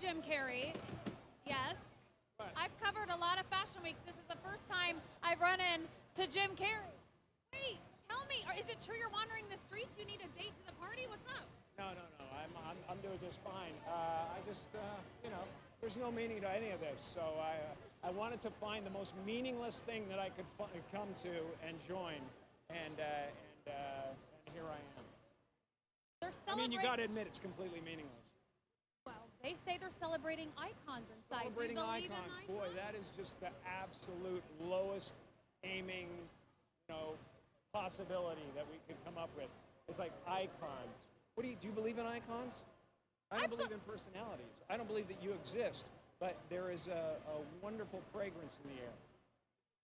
Jim Carrey. Yes. I've covered a lot of fashion weeks. This is the first time I've run into Jim Carrey. Wait, tell me, is it true you're wandering the streets? You need a date to the party? What's up? No, no, no. I'm, I'm, I'm doing just fine. Uh, I just, uh, you know, there's no meaning to any of this. So I, uh, I wanted to find the most meaningless thing that I could fi- come to and join, and, uh, and, uh, and here I am. I mean, you got to admit it's completely meaningless. They say they're celebrating icons inside. Celebrating Do you believe icons, boy, that is just the absolute lowest aiming, you know, possibility that we could come up with. It's like icons. What do you do? You believe in icons? I don't I believe be- in personalities. I don't believe that you exist, but there is a, a wonderful fragrance in the air.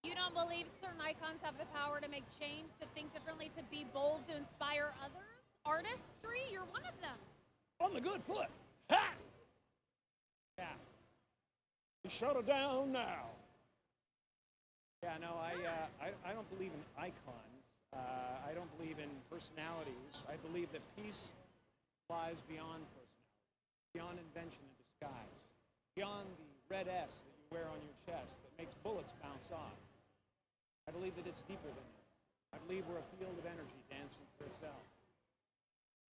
You don't believe certain icons have the power to make change, to think differently, to be bold, to inspire others? Artistry, you're one of them. On the good foot. Ha! Yeah. You shut it down now. Yeah, no, I, uh, I, I don't believe in icons. Uh, I don't believe in personalities. I believe that peace lies beyond personality, beyond invention and disguise, beyond the red S that you wear on your chest that makes bullets bounce off. I believe that it's deeper than that. I believe we're a field of energy dancing for itself.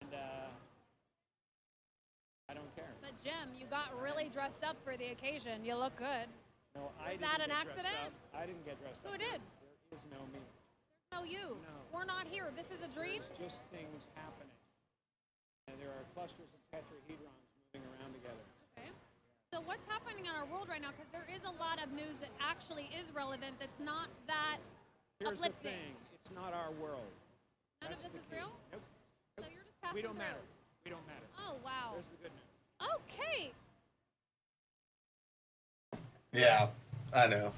And uh, I don't care. But Jim, you got really dressed up for the occasion. You look good. No, I Was that an accident? I didn't get dressed Who up. Who did? There is no me. There's no, you. No. We're not here. This is a dream. There's just things happening. And there are clusters of tetrahedrons moving around together. Okay. So what's happening in our world right now? Because there is a lot of news that actually is relevant. That's not that Here's uplifting. the thing. It's not our world. None of this is key. real. Nope. So you're just passing We don't through. matter. We don't matter. Oh wow. There's the good news. Okay. Yeah, I know.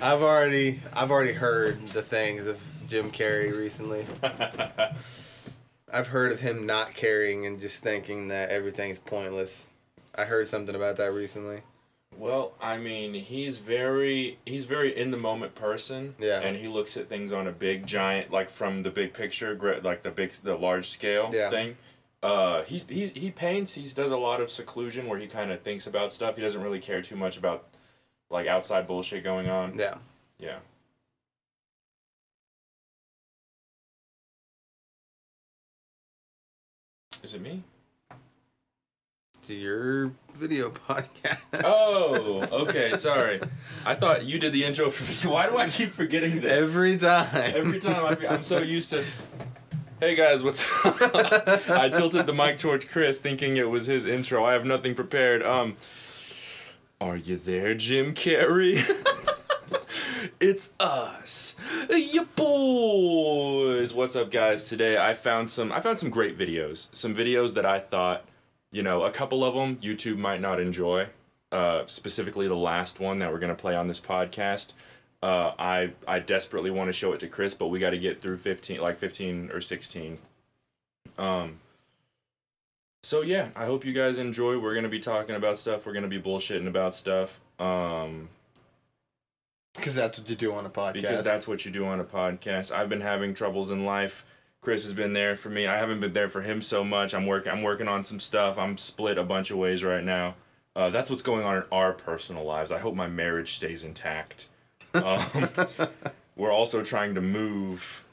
I've already I've already heard the things of Jim Carrey recently. I've heard of him not caring and just thinking that everything's pointless. I heard something about that recently. Well, I mean, he's very he's very in the moment person. Yeah. And he looks at things on a big giant like from the big picture, like the big the large scale Yeah. thing. Uh, he's, he's he paints. He does a lot of seclusion where he kind of thinks about stuff. He doesn't really care too much about like outside bullshit going on. Yeah. Yeah. Is it me? To your video podcast. Oh, okay. Sorry. I thought you did the intro for me. Why do I keep forgetting this? Every time. Every time I, I'm so used to. Hey guys, what's up? I tilted the mic towards Chris, thinking it was his intro. I have nothing prepared. Um, are you there, Jim Carrey? it's us, you boys. What's up, guys? Today I found some. I found some great videos. Some videos that I thought, you know, a couple of them YouTube might not enjoy. Uh, specifically the last one that we're gonna play on this podcast. Uh, I I desperately want to show it to Chris, but we got to get through fifteen, like fifteen or sixteen. Um. So yeah, I hope you guys enjoy. We're gonna be talking about stuff. We're gonna be bullshitting about stuff. Um, Because that's what you do on a podcast. because that's what you do on a podcast. I've been having troubles in life. Chris has been there for me. I haven't been there for him so much. I'm working. I'm working on some stuff. I'm split a bunch of ways right now. Uh, that's what's going on in our personal lives. I hope my marriage stays intact. Um, we're also trying to move.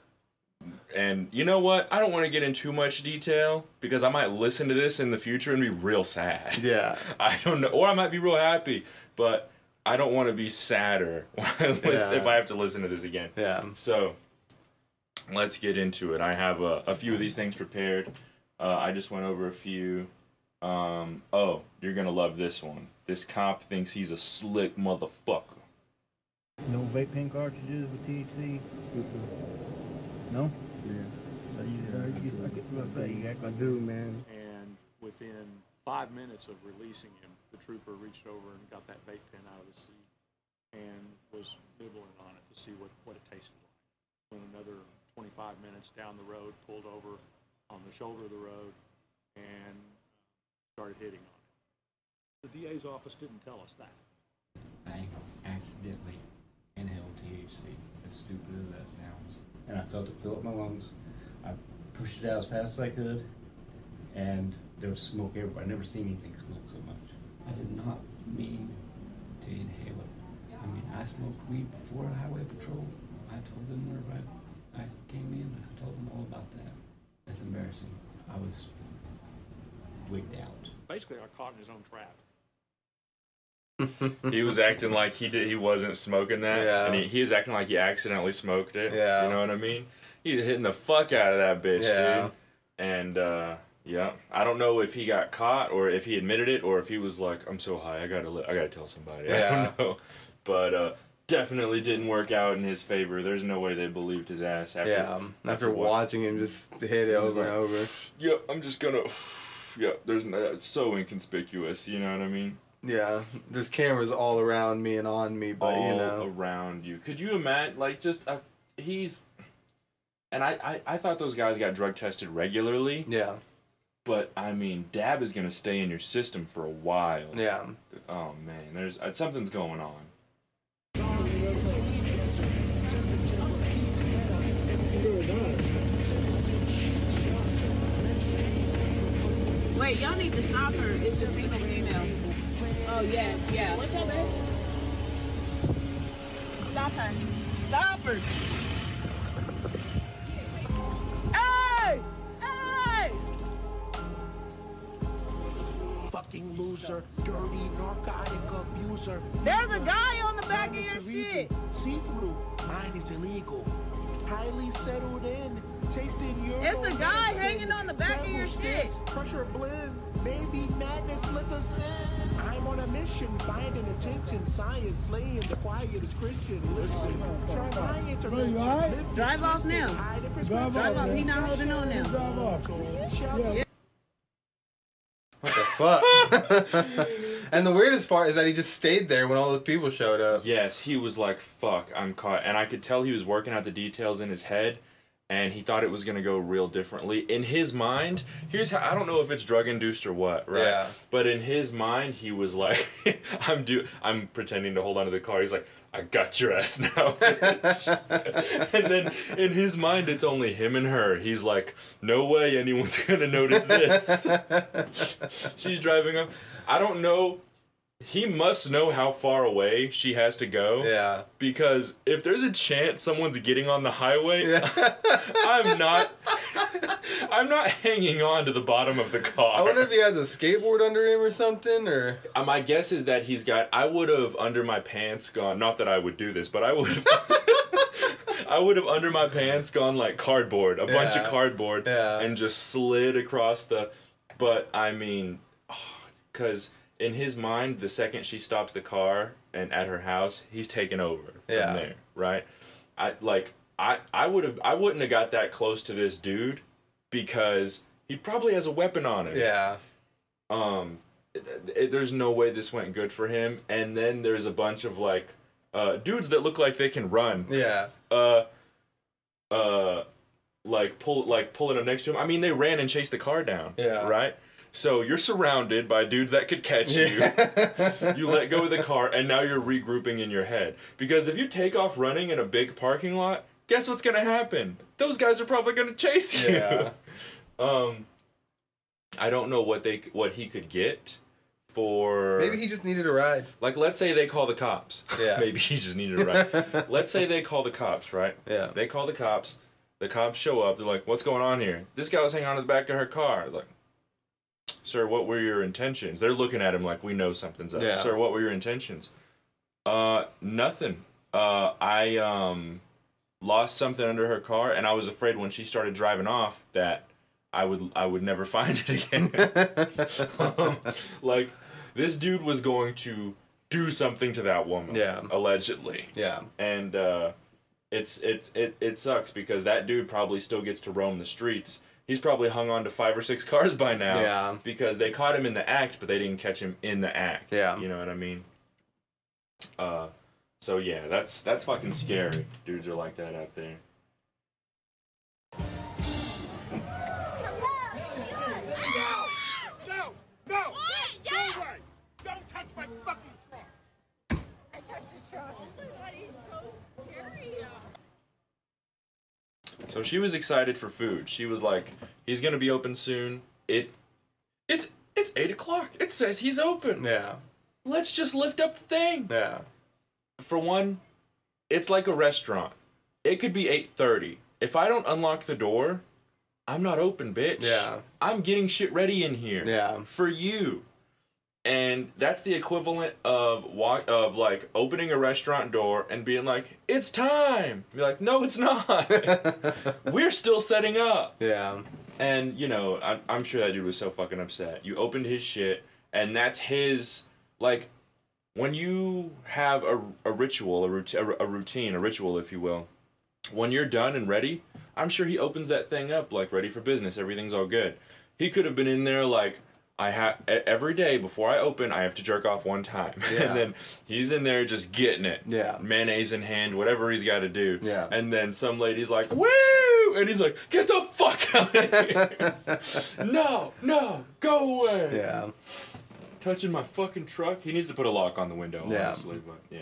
And you know what? I don't want to get in too much detail because I might listen to this in the future and be real sad. yeah. I don't know, or I might be real happy, but I don't want to be sadder I listen- Yeah. if I have to listen to this again. Yeah. So let's get into it. I have a, a few of these things prepared. Uh, I just went over a few. Um, oh, you're gonna love this one. This cop thinks he's a slick motherfucker. No vape pen cartridges with THC? No? Yeah. I, I, get, I get what I say. You act I do, man. And within five minutes of releasing him, the trooper reached over and got that vape pen out of the seat and was nibbling on it to see what, what it tasted like. Then another 25 minutes down the road, pulled over on the shoulder of the road and started hitting on it. The DA's office didn't tell us that. I accidentally inhaled THC, as stupid as that sounds. And I felt it fill up my lungs. I pushed it out as fast as I could, and there was smoke everywhere. I've never seen anything smoke so much. I did not mean to inhale it. I mean, I smoked weed before highway patrol. I told them whenever I, I came in, I told them all about that. It's embarrassing. I was wigged out. Basically, I caught in his own trap. he was acting like he did he wasn't smoking that Yeah. and he, he was acting like he accidentally smoked it Yeah. you know what i mean he's hitting the fuck out of that bitch Yeah. dude and uh yeah i don't know if he got caught or if he admitted it or if he was like i'm so high i gotta li- i gotta tell somebody i Yeah. don't know but uh definitely didn't work out in his favor there's no way they believed his ass after yeah. After what- watching him just hit it over and like- over. yeah i'm just gonna yeah there's no, so inconspicuous you know what i mean Yeah. There's cameras all around me and on me, but all you know. around you. Could you imagine, like, just uh, he's, and I, I, I thought those guys got drug tested regularly, Yeah. but I mean, dab is gonna stay in your system for a while. Yeah. Oh man, there's uh, something's going on. Wait, y'all need to stop her. It's a single female. Oh yeah, yeah. Stop her. Stop her. Hey! Hey! Fucking loser, dirty narcotic abuser. There's a guy on the back of your shit. See through. Mine is illegal. Highly settled in, tasting your. It's a guy hanging on the back of your shit. Pressure blends, baby madness lets us in. I'm on a mission, finding attention, science, slaying the quietest Christian. Listen, try my intervention. Lift Drive off now. hide Drive prescription. off. He not holding on now. Drive off. Shout What the fuck? and the weirdest part is that he just stayed there when all those people showed up. Yes, he was like, "Fuck, I'm caught," and I could tell he was working out the details in his head, and he thought it was gonna go real differently. In his mind, here's how I don't know if it's drug induced or what, right? Yeah. But in his mind, he was like, "I'm do, I'm pretending to hold onto the car." He's like, "I got your ass now." bitch." and then in his mind, it's only him and her. He's like, "No way anyone's gonna notice this." She's driving up. I don't know. He must know how far away she has to go. Yeah. Because if there's a chance someone's getting on the highway, Yeah. I'm not. I'm not hanging on to the bottom of the car. I wonder if he has a skateboard under him or something, or Uh, my guess is that he's got. I would have under my pants gone. Not that I would do this, but I would. have I would have under my pants gone like cardboard, a bunch of cardboard, Yeah. and just slid across the. But I mean, because in his mind, the second she stops the car and at her house, he's taken over yeah. from there, right? I like I I would have I wouldn't have got that close to this dude because he probably has a weapon on him. Yeah, um it, it- there's no way this went good for him. And then there's a bunch of like uh dudes that look like they can run. Yeah, uh uh like pull like pulling up next to him. I mean they ran and chased the car down Yeah. right so you're surrounded by dudes that could catch you. You let go of the car and now you're regrouping in your head. Because if you take off running in a big parking lot guess what's gonna happen? Those guys are probably gonna chase you. Yeah. um i don't know what they what he could get for Maybe he just needed a ride. like let's say they call the cops. Yeah. maybe he just needed a ride. Let's say they call the cops right? Yeah. they call the cops. The cops show up. They're like what's going on here? This guy was hanging on to the back of her car. Like sir what were your intentions they're looking at him like we know something's up Yeah. sir what were your intentions uh nothing uh i um lost something under her car and i was afraid when she started driving off that i would i would never find it again um, like this dude was going to do something to that woman Yeah. allegedly Yeah. and uh, it's it's it, it sucks because that dude probably still gets to roam the streets. He's probably hung on to five or six cars by now. Yeah. Because they caught him in the act, but they didn't catch him in the act. Yeah. You know what I mean? Uh, so yeah, that's that's fucking scary. Dudes are like that out there. So she was excited for food. She was like, "He's gonna be open soon." It, it's it's eight o'clock. It says he's open. Yeah. Let's just lift up the thing. Yeah. For one, it's like a restaurant. It could be eight thirty. If I don't unlock the door, I'm not open, bitch. Yeah. I'm getting shit ready in here. Yeah. For you. And that's the equivalent of walk of like opening a restaurant door and being like, "It's time." Be like, "No, it's not. We're still setting up." Yeah. And you know, I'm, I'm sure that dude was so fucking upset. You opened his shit, and that's his like when you have a, a ritual, a, rout- a, a routine, a ritual, if you will. When you're done and ready, I'm sure he opens that thing up like ready for business. Everything's all good. He could have been in there like. I have every day before I open, I have to jerk off one time, Yeah. and then he's in there just getting it, Yeah. mayonnaise in hand, whatever he's got to do, Yeah. And then some lady's like, "Woo!" and he's like, "Get the fuck out of here!" no, no, go away. Yeah. Touching my fucking truck. He needs to put a lock on the window, Yeah. honestly, but yeah.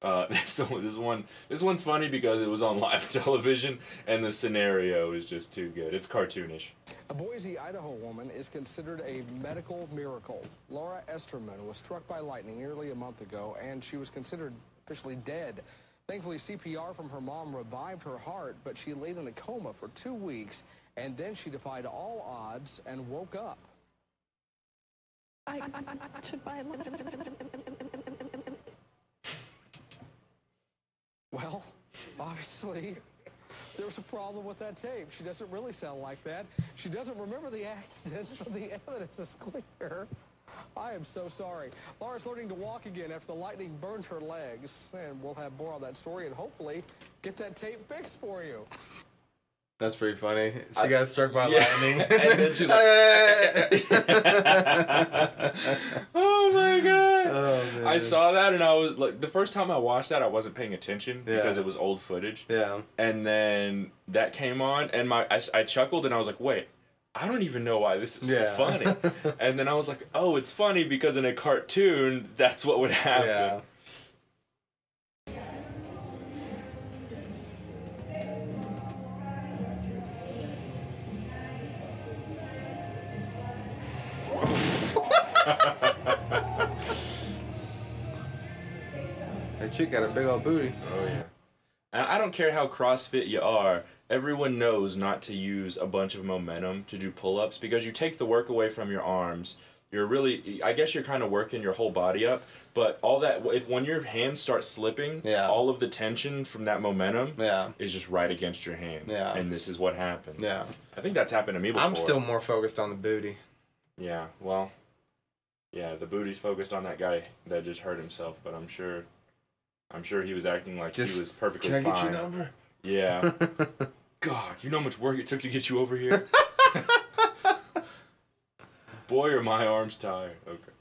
Uh, so this one, this one's funny because it was on live television, and the scenario is just too good. It's cartoonish. A Boise, Idaho woman is considered a medical miracle. Laura Esterman was struck by lightning nearly a month ago, and she was considered officially dead. Thankfully, CPR from her mom revived her heart, but she laid in a coma for two weeks, and then she defied all odds and woke up. I, I, I should buy Well, obviously, there was a problem with that tape. She doesn't really sound like that. She doesn't remember the accident, but the evidence is clear. I am so sorry. Laura's learning to walk again after the lightning burned her legs. And we'll have more on that story and hopefully get that tape fixed for you. That's pretty funny. She I- got struck by Yeah. lightning. And then she's like- my god! I saw that and I was like, the first time I watched that, I wasn't paying attention Yeah. because it was old footage. Yeah. And then that came on, and my I, I chuckled and I was like, wait. I don't even know why this is Yeah. funny. and then I was like, oh, it's funny because in a cartoon, that's what would happen. Yeah. That chick got a big old booty. Oh yeah. And I don't care how CrossFit you are. Everyone knows not to use a bunch of momentum to do pull-ups because you take the work away from your arms. You're really, I guess you're kind of working your whole body up, but all that, if when your hands start slipping, Yeah. all of the tension from that momentum Yeah. is just right against your hands. Yeah. And this is what happens. Yeah. I think that's happened to me before. I'm still more focused on the booty. Yeah, well, yeah, the booty's focused on that guy that just hurt himself, but I'm sure, I'm sure he was acting like Just, he was perfectly fine. Can I fine. get your number? Yeah. God, you know how much work it took to get you over here? Boy, are my arms tired. Okay.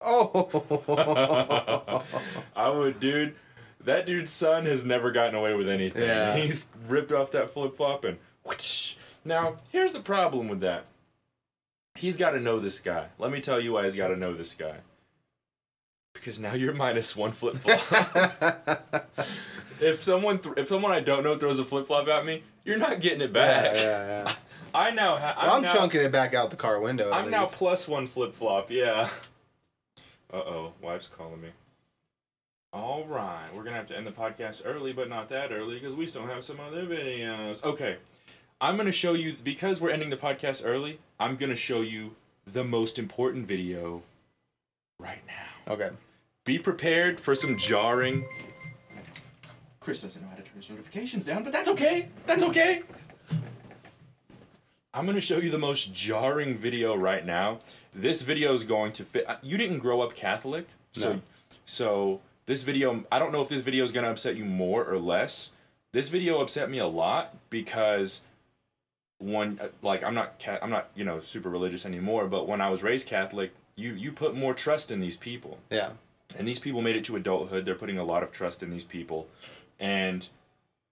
oh. I would, dude. That dude's son has never gotten away with anything. Yeah. He's ripped off that flip flop and whoosh. Now, here's the problem with that. He's got to know this guy. Let me tell you why he's got to know this guy. Because now you're minus one flip flop. if someone, th- if someone I don't know throws a flip flop at me, you're not getting it back. Yeah, yeah, yeah. I now have. Well, I'm now, chunking it back out the car window. I'm now plus one flip flop. Yeah. Uh oh, wife's calling me. All right, we're gonna have to end the podcast early, but not that early because we still have some other videos. Okay, I'm gonna show you because we're ending the podcast early. I'm gonna show you the most important video right now. Okay. Be prepared for some jarring. Chris doesn't know how to turn his notifications down, but that's okay. That's okay. I'm going to show you the most jarring video right now. This video is going to fit. You didn't grow up Catholic, so No. so this video. I don't know if this video is going to upset you more or less. This video upset me a lot because one, uh, like I'm not ca- I'm not you know super religious anymore, but when I was raised Catholic, you you put more trust in these people. Yeah. And these people made it to adulthood. They're putting a lot of trust in these people. And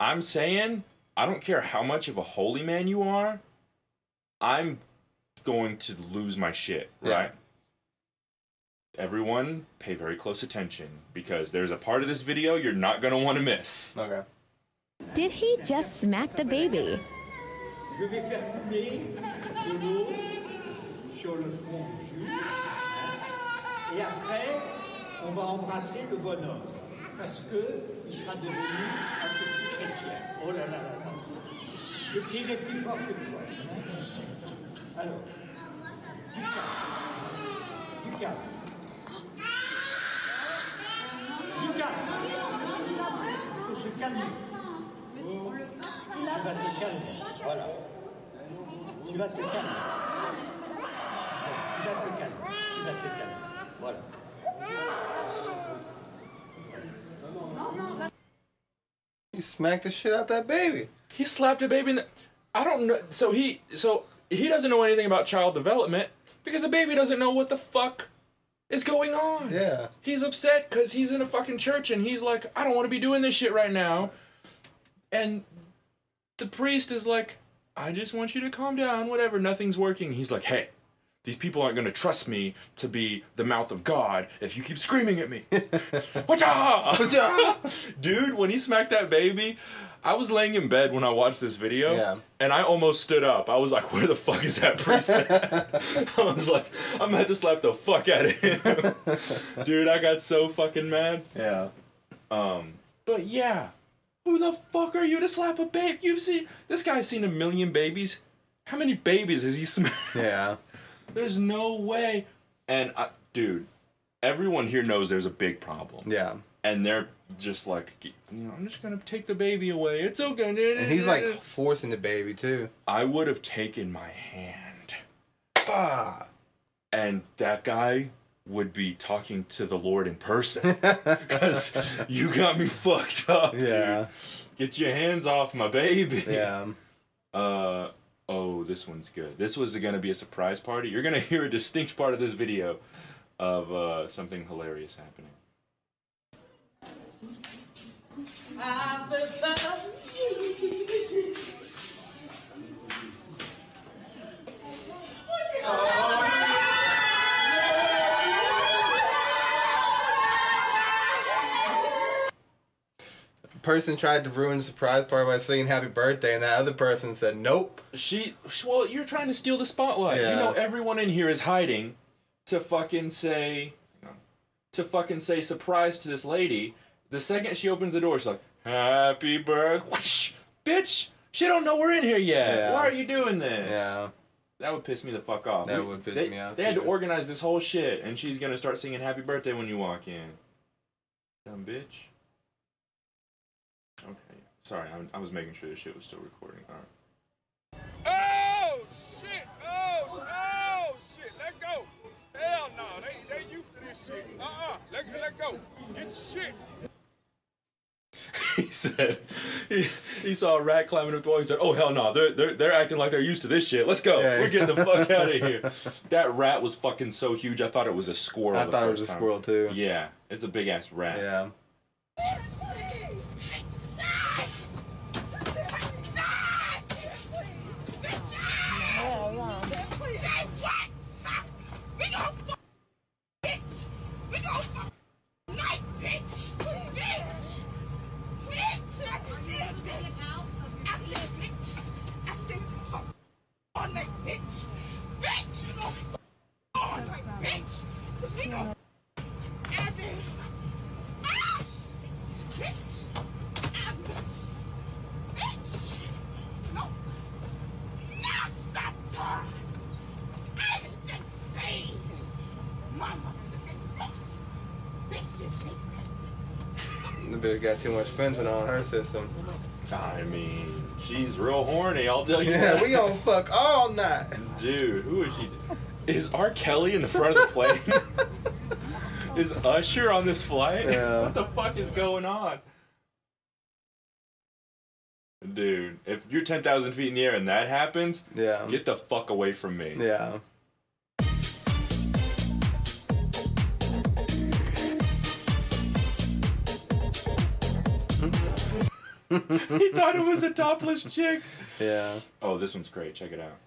I'm saying, I don't care how much of a holy man you are, I'm going to lose my shit, Yeah. right? Everyone, pay very close attention because there's a part of this video you're not going to want to miss. Okay. Did he just smack the baby? Je vais faire couler de l'eau sur le front juste. Et après, on va embrasser le bonhomme. Parce qu'il sera devenu un petit chrétien. Oh là là là là. Je crierai plus fort que toi. Alors, du calme. Du. Vas te calmer. Te calmer. Te calmer. Voilà. He smacked the shit out that baby. He slapped a baby in the. I don't know. So he so he doesn't know anything about child development because the baby doesn't know what the fuck is going on. Yeah. He's upset because he's in a fucking church and he's like, I don't want to be doing this shit right now. And the priest is like, I just want you to calm down, whatever, nothing's working. He's like, hey, these people aren't going to trust me to be the mouth of God if you keep screaming at me. Whatcha? Dude, when he smacked that baby, I was laying in bed when I watched this video, Yeah. and I almost stood up. I was like, "Where the fuck is that priest?" at?" I was like, "I'm about to slap the fuck out of him." Dude, I got so fucking mad. Yeah. Um, but yeah, who the fuck are you to slap a babe? You've seen this guy's seen a million babies. How many babies has he smacked? Yeah. There's no way. And I, dude, everyone here knows there's a big problem. Yeah. And they're just like, you know, I'm just gonna take the baby away. It's okay. And he's like forcing the baby too. I would have taken my hand. Ah. And that guy would be talking to the Lord in person. Because you got me fucked up, Yeah. dude. Get your hands off my baby. Yeah. Uh oh, this one's good. This was gonna be a surprise party. You're gonna hear a distinct part of this video of uh, something hilarious happening. Person tried to ruin the surprise party by singing happy birthday, and that other person said nope. She, sh- well, you're trying to steal the spotlight. Yeah. You know, everyone in here is hiding to fucking say, to fucking say surprise to this lady. The second she opens the door, she's like, "Happy birthday, bitch! She don't know we're in here yet. Yeah. Why are you doing this?" Yeah. That would piss me the fuck off. That We- would piss they, me off, They had to organize this whole shit, and she's gonna start singing "Happy Birthday" when you walk in. Dumb bitch. Okay, sorry, I, I was making sure this shit was still recording. All right. Oh shit! Oh, oh shit! Let go! Hell no, they they used to this shit. Uh uh let let go. Get your shit. he said he, he saw a rat climbing up the wall. He said, "Oh hell no, they're they're they're acting like they're used to this shit. Let's go. Yeah. We're getting the fuck out of here." That rat was fucking so huge. I thought it was a squirrel. I the thought it was a time. squirrel, too. Yeah, it's a big ass rat. Yeah. Got too much fencing on her system. I mean, she's real horny. I'll tell you. Yeah, that. we gonna fuck all night. Dude, who is she? Is R. Kelly in the front of the plane? is Usher on this flight? Yeah. What the fuck is going on? Dude, if you're 10,000 feet in the air and that happens, Yeah. get the fuck away from me. Yeah. He thought it was a topless chick. Yeah. Oh, this one's great. Check it out.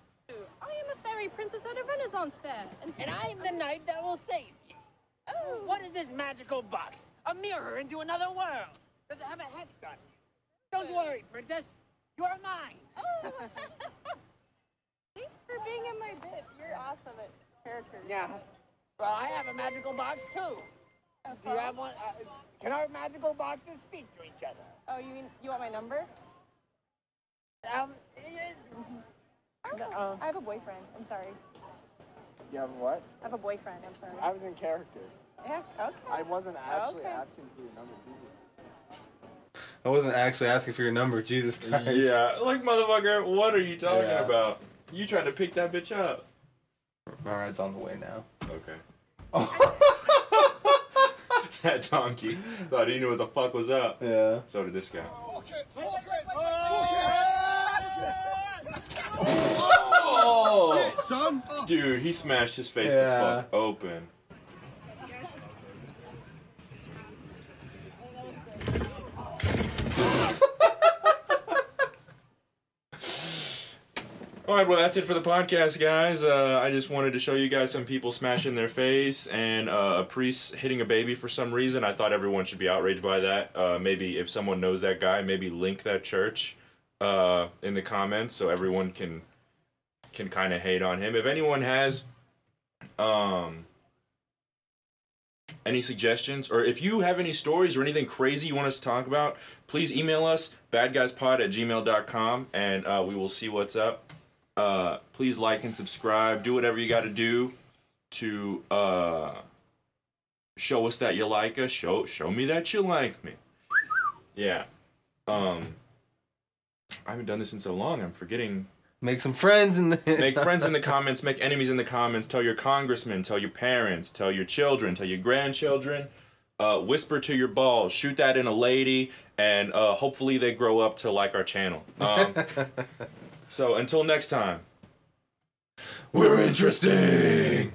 I am a fairy princess at a Renaissance fair. And, I am the knight that will save you. Oh. What is this magical box? A mirror into another world. Does it have a hex on it? Don't uh. worry, princess. You're mine. Oh. Thanks for being in my bit. You're awesome at characters. Yeah. Well, I have a magical box too. Do you have one? Uh, can our magical boxes speak to each other? Oh, you mean you want my number? Um, Oh, I have a boyfriend. I'm sorry. You have what? I have a boyfriend. I'm sorry. I was in character. Yeah. Okay. I wasn't actually Okay. asking for your number. Jesus. I wasn't actually asking for your number. Jesus Christ. Yeah, like motherfucker, what are you talking Yeah. about? You trying to pick that bitch up? All right, it's on the way now. Okay. that donkey thought he knew what the fuck was up. Yeah. So did this guy. Oh! son. Dude, he smashed his face Yeah. the fuck open. Right, well, that's it for the podcast, guys. Uh, I just wanted to show you guys some people smashing their face and uh, a priest hitting a baby for some reason. I thought everyone should be outraged by that. Uh, maybe if someone knows that guy, maybe link that church uh, in the comments so everyone can can kind of hate on him. If anyone has um any suggestions or if you have any stories or anything crazy you want us to talk about, please email us badguyspod at gmail.com and uh, we will see what's up. Uh, please like and subscribe. Do whatever you got to do to uh, show us that you like us. Show show me that you like me. Yeah. Um, I haven't done this in so long. I'm forgetting Make some friends in the make friends in the comments, make enemies in the comments, tell your congressman, tell your parents, tell your children, tell your grandchildren, uh, whisper to your balls, shoot that in a lady, and uh, hopefully they grow up to like our channel. Um, so until next time, we're interesting.